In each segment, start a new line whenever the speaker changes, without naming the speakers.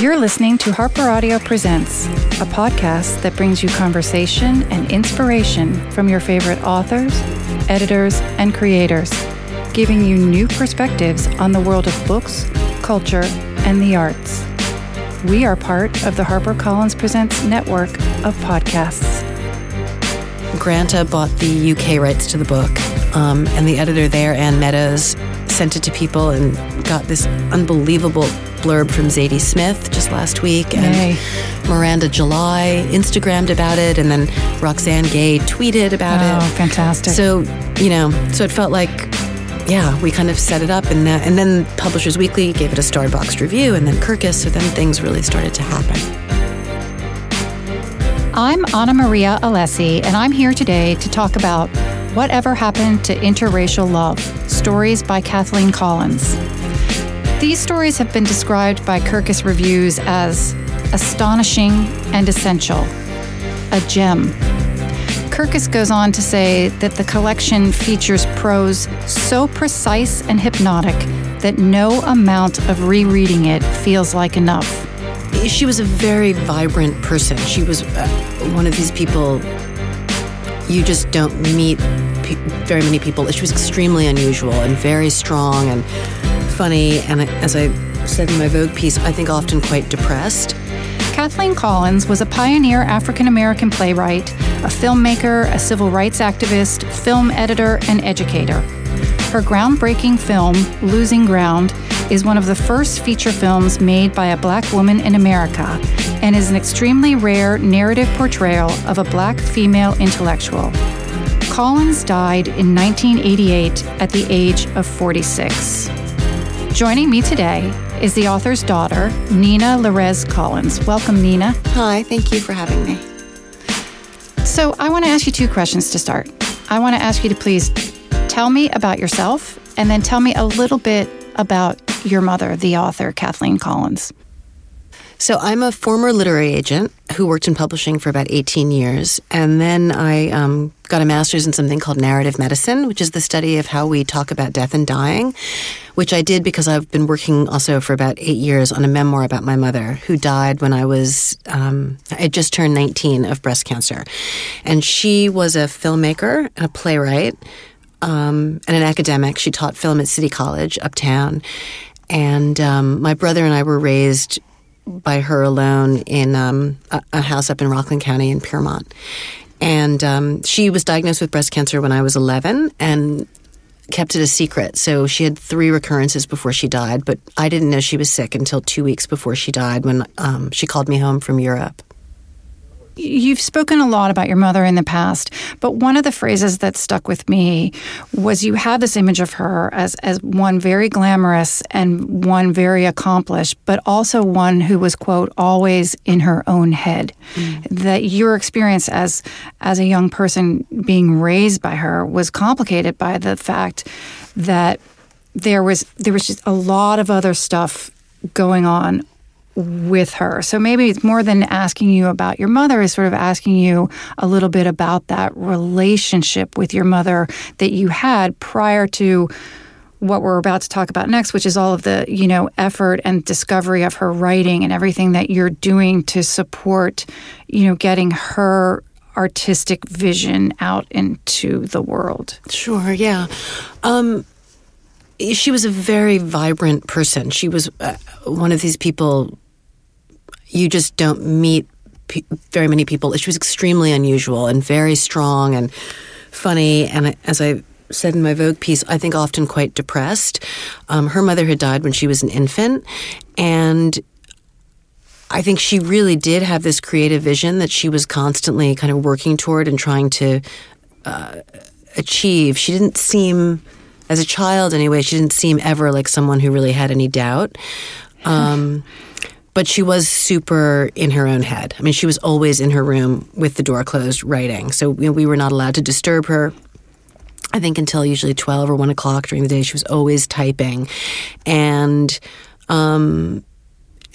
You're listening to Harper Audio Presents, a podcast that brings you conversation and inspiration from your favorite authors, editors, and creators, giving you new perspectives on the world of books, culture, and the arts. We are part of the HarperCollins Presents network of podcasts.
Granta bought the UK rights to the book, um, and the editor there, Ann Meadows, sent it to people and got this unbelievable blurb from Zadie Smith just last week. And
Yay.
Miranda July Instagrammed about it, and then Roxane Gay tweeted about
Oh,
it.
fantastic.
So, you know, so it felt like, yeah, we kind of set it up, and, that, and then Publishers Weekly gave it a Starbucks review, and then Kirkus, so then things really started to happen.
I'm Anna Maria Alessi, and I'm here today to talk about Whatever Happened to Interracial Love Stories by Kathleen Collins. These stories have been described by Kirkus Reviews as astonishing and essential, a gem. Kirkus goes on to say that the collection features prose so precise and hypnotic that no amount of rereading it feels like enough.
She was a very vibrant person. She was uh, one of these people you just don't meet very many people. She was extremely unusual and very strong and funny, and as I said in my Vogue piece, I think often quite depressed.
Kathleen Collins was a pioneer African American playwright, a filmmaker, a civil rights activist, film editor, and educator. Her groundbreaking film, Losing Ground, is one of the first feature films made by a black woman in America and is an extremely rare narrative portrayal of a black female intellectual. Collins died in 1988 at the age of 46. Joining me today is the author's daughter, Nina Lorez Collins. Welcome, Nina.
Hi, thank you for having me.
So, I want to ask you two questions to start. I want to ask you to please tell me about yourself and then tell me a little bit about your mother, the author, Kathleen Collins.
So I'm a former literary agent who worked in publishing for about 18 years, and then I um, got a master's in something called narrative medicine, which is the study of how we talk about death and dying, which I did because I've been working also for about eight years on a memoir about my mother, who died when I was um, I just turned 19 of breast cancer, and she was a filmmaker, and a playwright. Um, and an academic. She taught film at City College uptown. And um, my brother and I were raised by her alone in um, a, a, house up in Rockland County in Piermont. And um, she was diagnosed with breast cancer when I was 11 and kept it a secret. So she had three recurrences before she died, but I didn't know she was sick until two weeks before she died when um, she called me home from Europe.
You've spoken a lot about your mother in the past, but one of the phrases that stuck with me was you have this image of her as, as one very glamorous and one very accomplished, but also one who was, quote, always in her own head. Mm. That your experience as as a young person being raised by her was complicated by the fact that there was there was just a lot of other stuff going on with her. So maybe it's more than asking you about your mother, is sort of asking you a little bit about that relationship with your mother that you had prior to what we're about to talk about next, which is all of the, you know, effort and discovery of her writing and everything that you're doing to support, you know, getting her artistic vision out into the world.
Sure, yeah. Um, she was a very vibrant person. She was uh, one of these people you just don't meet pe- very many people. She was extremely unusual and very strong and funny. And as I said in my Vogue piece, I think often quite depressed. Um, her mother had died when she was an infant, and I think she really did have this creative vision that she was constantly kind of working toward and trying to uh, achieve. She didn't seem, as a child anyway, she didn't seem ever like someone who really had any doubt. Um, but she was super in her own head. I mean, she was always in her room with the door closed writing. So you know, we were not allowed to disturb her. I think until usually 12 or 1 o'clock during the day, she was always typing. And, um,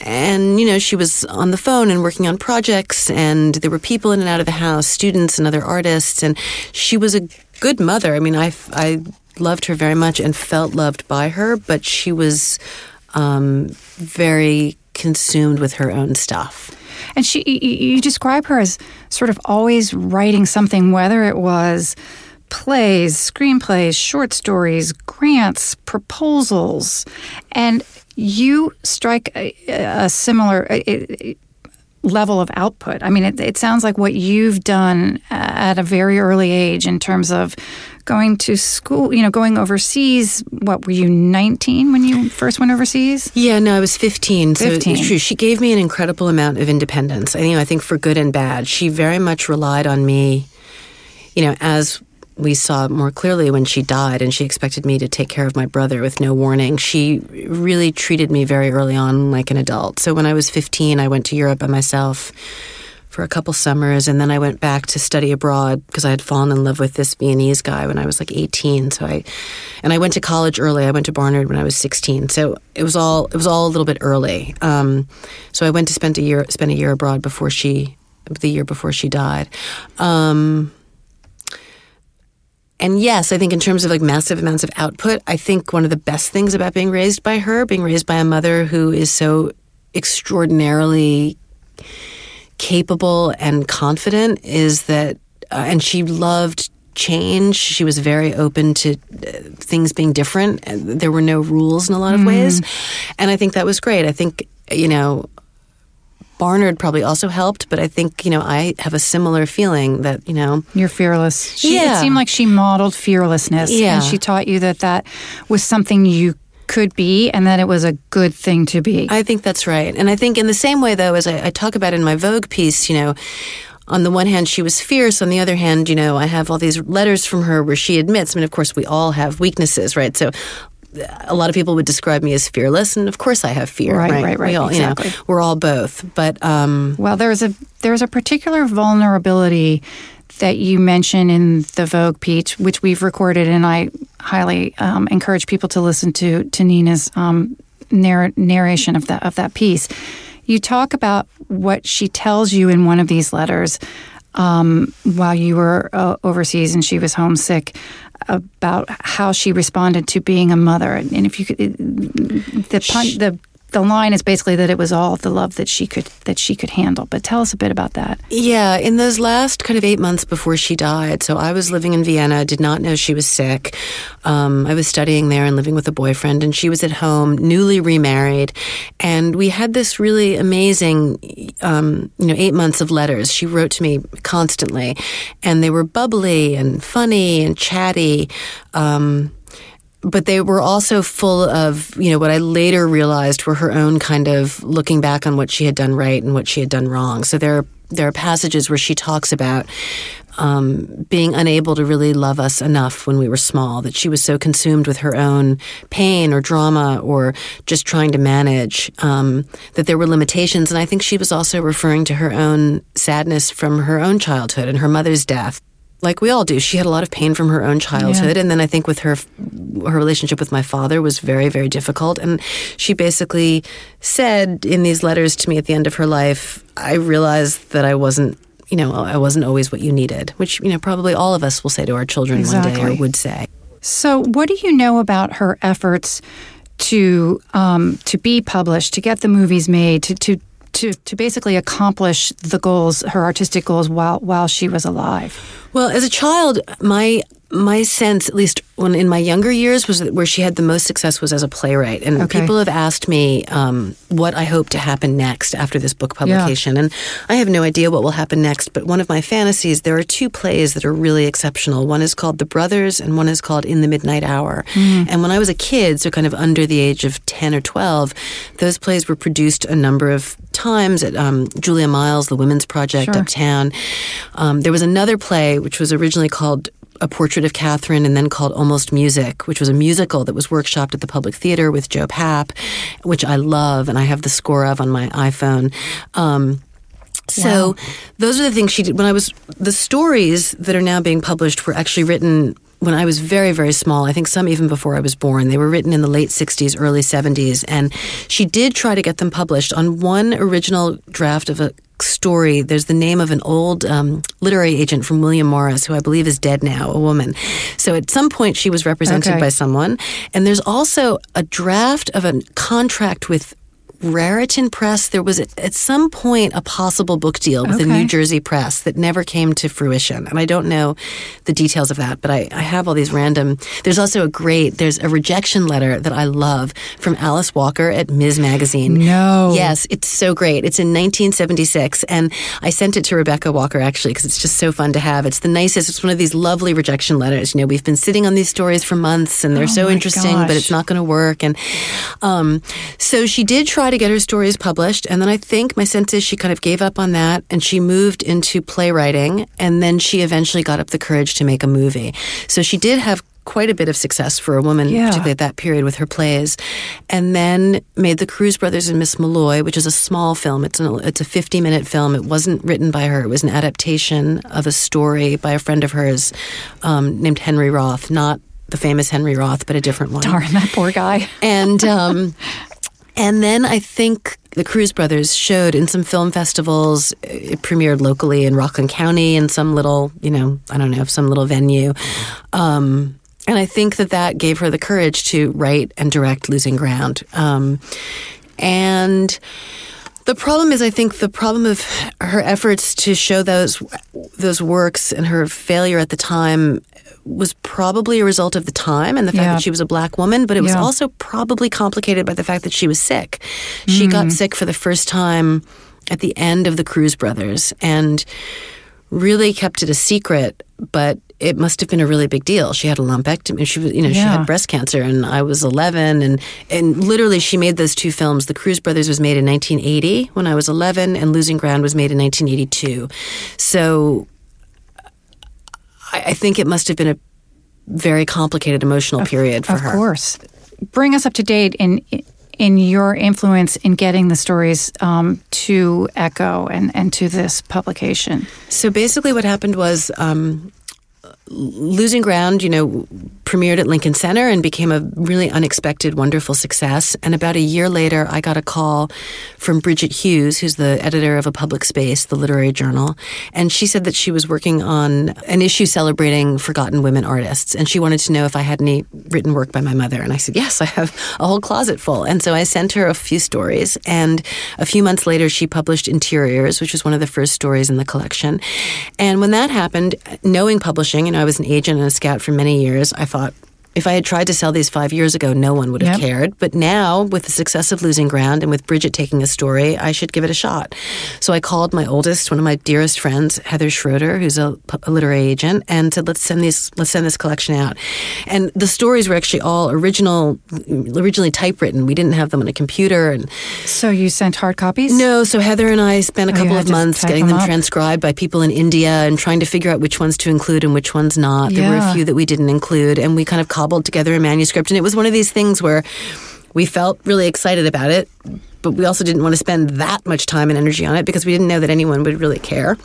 and, you know, she was on the phone and working on projects, and there were people in and out of the house, students and other artists, and she was a good mother. I mean, I, I loved her very much and felt loved by her, but she was um, very consumed with her own stuff.
And she, you describe her as sort of always writing something, whether it was plays, screenplays, short stories, grants, proposals, and you strike a, a similar. A, level of output. I mean, it, it, sounds like what you've done at a very early age in terms of going to school, you know, going overseas. What were you, 19 when you first went overseas?
Yeah, no, I was 15. 15. So true. She gave me an incredible amount of independence. I, you know, I think for good and bad. She very much relied on me, you know, as we saw more clearly when she died and she expected me to take care of my brother with no warning. She really treated me very early on like an adult. So when I was 15, I went to Europe by myself for a couple summers and then I went back to study abroad because I had fallen in love with this Viennese guy when I was like 18. So I and I went to college early. I went to Barnard when I was 16. So it was all it was all a little bit early. Um, so I went to spend a year spend a year abroad before she the year before she died. Um, and yes, I think in terms of like massive amounts of output, I think one of the best things about being raised by her, being raised by a mother who is so extraordinarily capable and confident, is that, uh, and she loved change. She was very open to uh, things being different. There were no rules in a lot of mm. ways. And I think that was great. I think, you know, Barnard probably also helped, but I think, you know, I have a similar feeling that, you know.
You're fearless. She,
yeah.
It seemed like she modeled fearlessness.
Yeah.
And she taught you that that was something you could be and that it was a good thing to be.
I think that's right. And I think in the same way, though, as I, I talk about in my Vogue piece, you know, on the one hand, she was fierce. On the other hand, you know, I have all these letters from her where she admits, I mean, of course, we all have weaknesses, right? So a lot of people would describe me as fearless, and of course I have fear.
Right, right, right. right
we all,
exactly.
You know, we're all both. But um,
well, there's a there's a particular vulnerability that you mention in the Vogue piece, which we've recorded, and I highly um, encourage people to listen to to Nina's um, narr- narration of that of that piece. You talk about what she tells you in one of these letters um, while you were uh, overseas and she was homesick about how she responded to being a mother. And if you could, the pun, the the line is basically that it was all the love that she could that she could handle. But tell us a bit about that.
Yeah, in those last kind of eight months before she died, so I was living in Vienna, did not know she was sick. Um, I was studying there and living with a boyfriend, and she was at home, newly remarried, and we had this really amazing, um, you know, eight months of letters. She wrote to me constantly, and they were bubbly and funny and chatty. Um, but they were also full of, you know, what I later realized were her own kind of looking back on what she had done right and what she had done wrong. So there, there are passages where she talks about um, being unable to really love us enough when we were small, that she was so consumed with her own pain or drama or just trying to manage um, that there were limitations. And I think she was also referring to her own sadness from her own childhood and her mother's death like we all do. She had a lot of pain from her own childhood, yeah. and then I think with her her relationship with my father was very very difficult. And she basically said in these letters to me at the end of her life, I realized that I wasn't. You know, I wasn't always what you needed, which, you know, probably all of us will say to our children
exactly.
one day or would say.
So, what do you know about her efforts to um, to be published, to get the movies made, to, to to to basically accomplish the goals, her artistic goals, while while she was alive?
Well, as a child, my my sense, at least when in my younger years, was that where she had the most success was as a playwright. And okay. people have asked me um, what I hope to happen next after this book publication. Yeah. And I have no idea what will happen next. But one of my fantasies, there are two plays that are really exceptional. One is called The Brothers, and one is called In the Midnight Hour. Mm. And when I was a kid, so kind of under the age of 10 or 12, those plays were produced a number of times at um, Julia Miles, the Women's Project sure. uptown. Um, there was another play which was originally called a portrait of Catherine and then called Almost Music, which was a musical that was workshopped at the Public Theater with Joe Papp, which I love and I have the score of on my iPhone. Um, so wow. those are the things she did when I was the stories that are now being published were actually written when I was very, very small. I think some even before I was born. They were written in the late 60s, early 70s. And she did try to get them published. On one original draft of a story, there's the name of an old um, literary agent from William Morris, who I believe is dead now, a woman. So at some point, she was represented
okay.
by someone. And there's also a draft of a contract with Raritan Press. There was at some point a possible book deal with
Okay.
a New Jersey press that never came to fruition. And I don't know the details of that, but I, I have all these random. There's also a great, there's a rejection letter that I love from Alice Walker at Ms. Magazine.
No.
Yes, it's so great. It's in 1976. And I sent it to Rebecca Walker actually because it's just so fun to have. It's the nicest, it's one of these lovely rejection letters. You know, we've been sitting on these stories for months and they're
Oh
so interesting, but it's not going to work. And um, so she did try to get her stories published. And then I think my sense is she kind of gave up on that and she moved into playwriting. And then she eventually got up the courage to make a movie. So she did have quite a bit of success for a woman,
Yeah.
particularly at that period with her plays. And then made The Cruz Brothers and Miss Malloy, which is a small film. It's, an, it's a 50 minute film. It wasn't written by her, it was an adaptation of a story by a friend of hers um, named Henry Roth, not the famous Henry Roth, but a different one.
Darn that poor guy.
And um, and then I think the Cruz Brothers showed in some film festivals. It premiered locally in Rockland County in some little, you know, I don't know, some little venue. Um, and I think that that gave her the courage to write and direct Losing Ground. Um, and the problem is, I think the problem of her efforts to show those those works and her failure at the time was probably a result of the time and the fact
Yeah.
that she was a black woman, but it was
Yeah.
also probably complicated by the fact that she was sick. She got mm. sick for the first time at the end of the Cruz Brothers and really kept it a secret, but it must have been a really big deal. She had a lumpectomy. She was, you know, she had breast cancer, and I was 11, and and literally she made those two films. The Cruz Brothers was made in 1980 when I was 11, and Losing Ground was made in 1982. So I, I think it must have been a very complicated emotional period for
of
her.
Of course. Bring us up to date in in your influence in getting the stories um, to Ecco and, and to this publication.
So basically, what happened was um, Losing Ground, you know, premiered at Lincoln Center and became a really unexpected, wonderful success. And about a year later, I got a call from Brigid Hughes, who's the editor of A Public Space, the literary journal. And she said that she was working on an issue celebrating forgotten women artists. And she wanted to know if I had any written work by my mother. And I said, yes, I have a whole closet full. And so I sent her a few stories. And a few months later, she published Interiors, which was one of the first stories in the collection. And when that happened, knowing publishing, you know, I was an agent and a scout for many years, I thought, if I had tried to sell these five years ago, no one would have
Yep.
cared. But now, with the success of Losing Ground and with Brigid taking a story, I should give it a shot. So I called my oldest, one of my dearest friends, Heather Schroeder, who's a, a literary agent, and said, "Let's send these. Let's send this collection out." And the stories were actually all original, originally typewritten. We didn't have them on a computer, and
So you sent hard copies?
no, so Heather and I spent a
Oh,
couple of months getting
them
them transcribed by people in India and trying to figure out which ones to include and which ones not. There were a few that we didn't include, and we kind of cobbled together a manuscript. And it was one of these things where we felt really excited about it, but we also didn't want to spend that much time and energy on it because we didn't know that anyone would really care.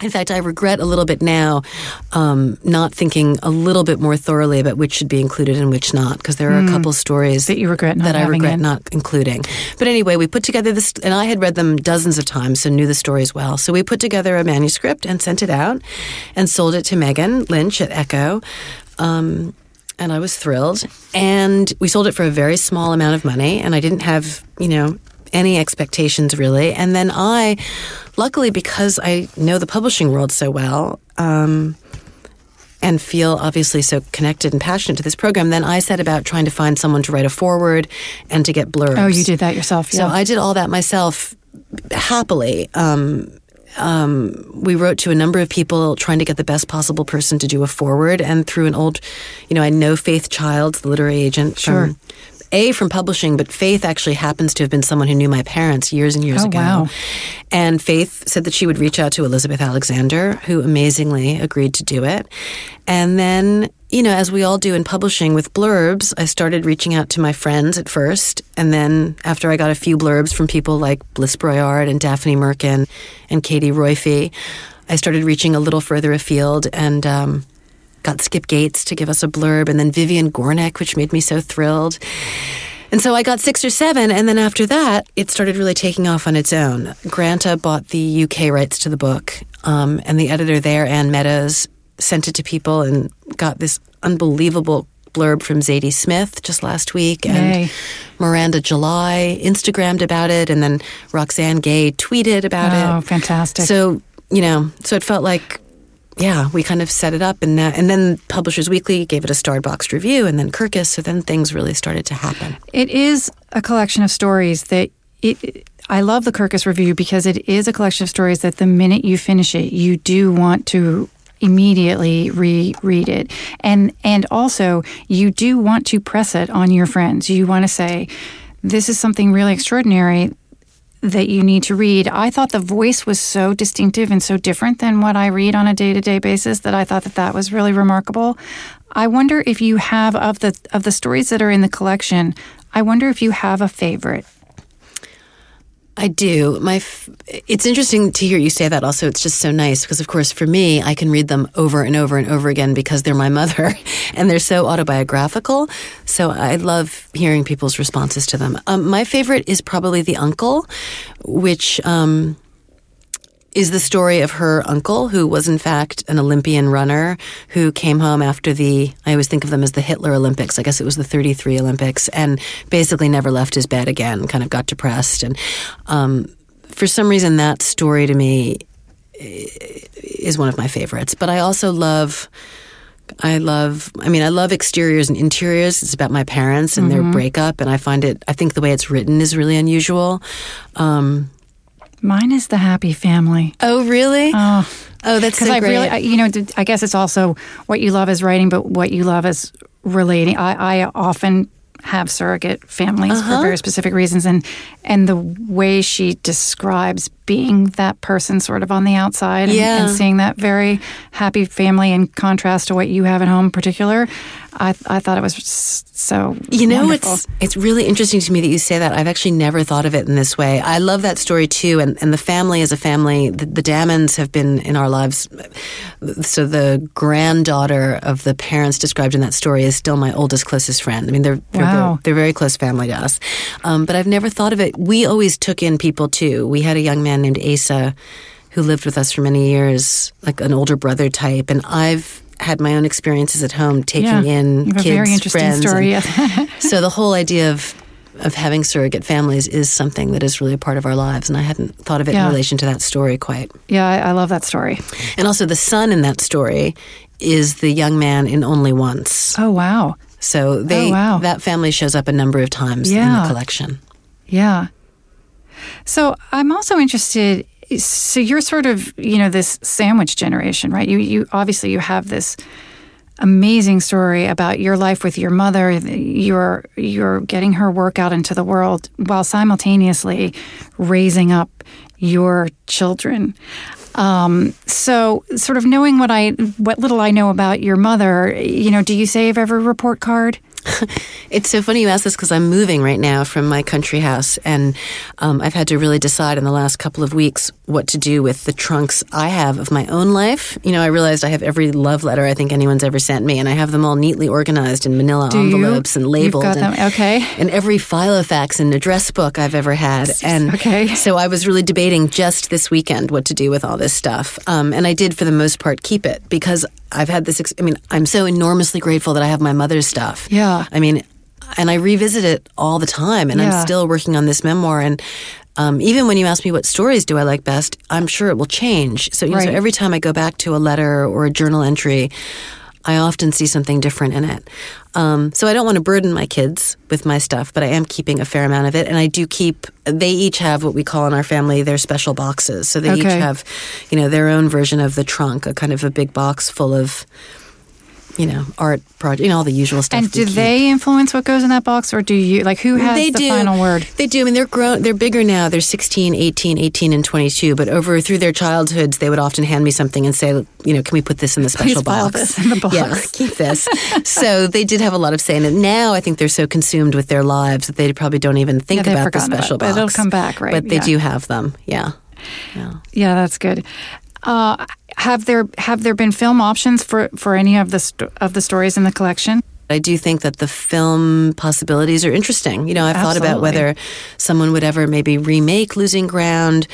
In fact, I regret a little bit now um, not thinking a little bit more thoroughly about which should be included and which not, because there are a couple stories
Hmm. That you regret not
that I regret
in.
not including. But anyway, we put together this, and I had read them dozens of times, so knew the stories well. So we put together a manuscript and sent it out, and sold it to Megan Lynch at Ecco. Um, and I was thrilled. And we sold it for a very small amount of money, and I didn't have, you know, any expectations really. And then I, luckily, because I know the publishing world so well, um, and feel obviously so connected and passionate to this program, then I set about trying to find someone to write a forward and to get blurbs.
Oh, you did that yourself. Yeah. So.
I did all that myself happily. Um, um, we wrote to a number of people trying to get the best possible person to do a forward, and through an old, you know, I know Faith Childs, the literary agent
Sure.
from a from publishing, but Faith actually happens to have been someone who knew my parents years and years
Oh,
ago.
wow.
And Faith said that she would reach out to Elizabeth Alexander, who amazingly agreed to do it. And then, you know, as we all do in publishing with blurbs, I started reaching out to my friends at first. And then after I got a few blurbs from people like Bliss Broyard and Daphne Merkin and Katie Roiphe, I started reaching a little further afield and um, got Skip Gates to give us a blurb, and then Vivian Gornick, which made me so thrilled. And so I got six or seven, and then after that, it started really taking off on its own. Granta bought the UK rights to the book, um, and the editor there, Ann Meadows, sent it to people and got this unbelievable blurb from Zadie Smith just last week,
Yay.
and Miranda July Instagrammed about it, and then Roxane Gay tweeted about
Oh,
it.
Oh, fantastic.
So you know, so it felt like, yeah, we kind of set it up, and that, and then Publishers Weekly gave it a boxed review, and then Kirkus. So then things really started to happen.
It is a collection of stories that it. I love the Kirkus review because it is a collection of stories that the minute you finish it, you do want to immediately reread it, and and also you do want to press it on your friends. You want to say, "This is something really extraordinary." That you need to read. I thought the voice was so distinctive and so different than what I read on a day to day basis that I thought that that was really remarkable. I wonder if you have of the of the stories that are in the collection. I wonder if you have a favorite.
I do. My, f- it's interesting to hear you say that. Also, it's just so nice because, of course, for me, I can read them over and over and over again because they're my mother, and they're so autobiographical. So I love hearing people's responses to them. Um, my favorite is probably the uncle, which um, is the story of her uncle, who was in fact an Olympian runner who came home after the, I always think of them as the Hitler Olympics. I guess it was the 33 Olympics, and basically never left his bed again, kind of got depressed. And um, for some reason, that story to me is one of my favorites. But I also love. I love, I mean, I love exteriors and interiors. It's about my parents and their breakup, and I find it, I think the way it's written is really unusual. Um,
Mine is the happy family.
oh, really?
Oh,
Oh, that's
because
so
I
great.
really, I- you know, I guess it's also what you love is writing, but what you love is relating. I, I often have surrogate families
Uh-huh.
for very specific reasons, and and the way she describes being that person, sort of on the outside, and,
Yeah.
and seeing that very happy family in contrast to what you have at home, in particular, I I thought it was so.
You know,
wonderful.
it's it's really interesting to me that you say that. I've actually never thought of it in this way. I love that story too, and and the family as a family. The, the Dammons have been in our lives. So the granddaughter of the parents described in that story is still my oldest, closest friend. I mean, they're they're,
Wow.
they're, very close family to us. Um, but I've never thought of it. We always took in people too. We had a young man named Asa who lived with us for many years, like an older brother type, and I've had my own experiences at home taking
Yeah.
in
You have a
kids,
very interesting
friends,
story.
and- so the whole idea of of having surrogate families is something that is really a part of our lives, and I hadn't thought of it
Yeah.
in relation to that story quite.
yeah, I, I love that story.
And also, the son in that story is the young man in Only Once.
Oh wow,
So they
Oh, wow.
that family shows up a number of times in the collection.
Yeah. So I'm also interested. So you're sort of, you know, this sandwich generation, right? You, you obviously you have this amazing story about your life with your mother. You're you're getting her work out into the world while simultaneously raising up your children. Um, so, sort of knowing what I what little I know about your mother, you know, do you save every report card?
It's so funny you ask this because I'm moving right now from my country house, and um, I've had to really decide in the last couple of weeks what to do with the trunks I have of my own life. You know, I realized I have every love letter I think anyone's ever sent me, and I have them all neatly organized in manila
Do you?
envelopes and labeled.
You've got
and,
them. Okay.
and every filofax and address book I've ever had. And
Okay.
so I was really debating just this weekend what to do with all this stuff. Um, and I did, for the most part, keep it because I've had this. Ex- I mean, I'm so enormously grateful that I have my mother's stuff.
Yeah.
I mean, and I revisit it all the time, and
Yeah.
I'm still working on this memoir. And um, even when you ask me what stories do I like best, I'm sure it will change. So, you know, so every time I go back to a letter or a journal entry, I often see something different in it. Um, so I don't want to burden my kids with my stuff, but I am keeping a fair amount of it, and I do keep. They each have what we call in our family their special boxes. So they each have, you know, their own version of the trunk, a kind of a big box full of, you know, art project, you know, all the usual stuff.
And do
keep.
they influence what goes in that box, or do you? Like, who has
they
the
do.
final word?
They do. I mean, they're grown. They're bigger now. They're 16, 18, 18, and 22. But over through their childhoods, they would often hand me something and say, you know, can we put this in the special
Please
box?
this in the box.
Yeah, keep this. so they did have a lot of say in it. Now I think they're so consumed with their lives that they probably don't even think
Yeah,
about the
forgotten about
special
but
box.
it'll come back, right?
But they
Yeah.
do have them. Yeah. Yeah.
Yeah, that's good. Uh, have there have there been film options for for any of the sto- of the stories in the collection?
I do think that the film possibilities are interesting. You know, I've thought about whether someone would ever maybe remake Losing Ground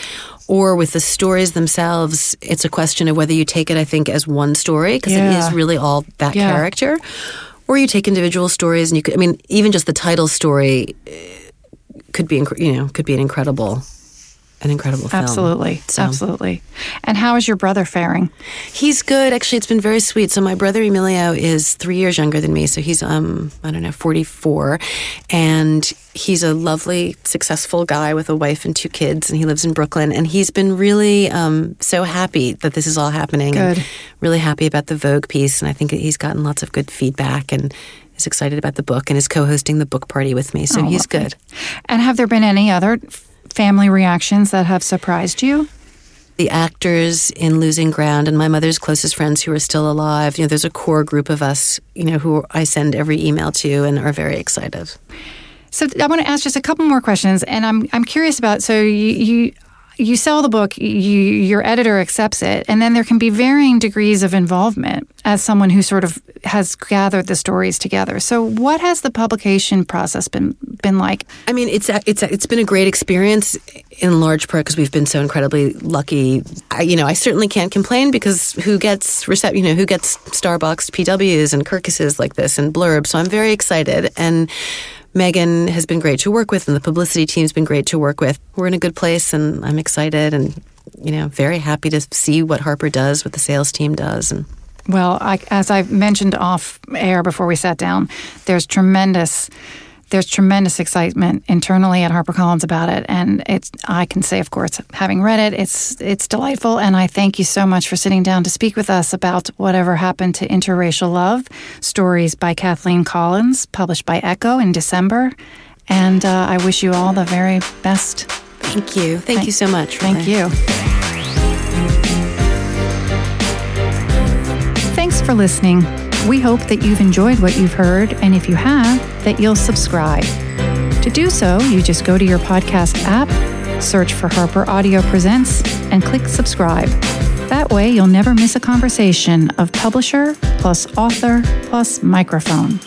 or with the stories themselves, it's a question of whether you take it, I think, as one story because it
Yeah.
is really all that
Yeah.
character. or you take individual stories and you could. I mean, even just the title story eh, could be, you know, could be an incredible, an incredible film.
Absolutely.
So-
Absolutely. And how is your brother faring?
He's good. Actually, it's been very sweet. So my brother Emilio is three years younger than me. So he's um I don't know forty four, and he's a lovely, successful guy with a wife and two kids, and he lives in Brooklyn. And he's been really um so happy that this is all happening. and
Good.
really happy about the Vogue piece, and I think he's gotten lots of good feedback and. Is excited about the book and is co-hosting the book party with me, so
Oh,
he's
lovely.
good.
And have there been any other f- family reactions that have surprised you?
the actors in Losing Ground and my mother's closest friends who are still alive. You know, there's a core group of us, you know, who I send every email to and are very excited.
So I want to ask just a couple more questions, and I'm I'm curious about. So you you, you sell the book, you, your editor accepts it, and then there can be varying degrees of involvement as someone who sort of has gathered the stories together. So what has the publication process been been like?
I mean, it's a, it's a, it's been a great experience in large part because we've been so incredibly lucky. I, you know, I certainly can't complain because who gets recep- you know, who gets Starbucks PWs and Kirkuses like this and blurbs. So I'm very excited and. Megan has been great to work with, and the publicity team's been great to work with. We're in a good place, and I'm excited, and you know, very happy to see what Harper does, what the sales team does, and
Well, I, as I mentioned off air before we sat down, there's tremendous there's tremendous excitement internally at HarperCollins about it, and it's I can say, of course, having read it, it's it's delightful, and I thank you so much for sitting down to speak with us about whatever happened to interracial love, stories by Kathleen Collins, published by Ecco in December, and uh, I wish you all the very best.
thank you, thank, you so much.
Thank you. Thanks for listening. We hope that you've enjoyed what you've heard, and if you have, that you'll subscribe. To do so, you just go to your podcast app, search for Harper Audio Presents, and click subscribe. That way, you'll never miss a conversation of publisher plus author plus microphone.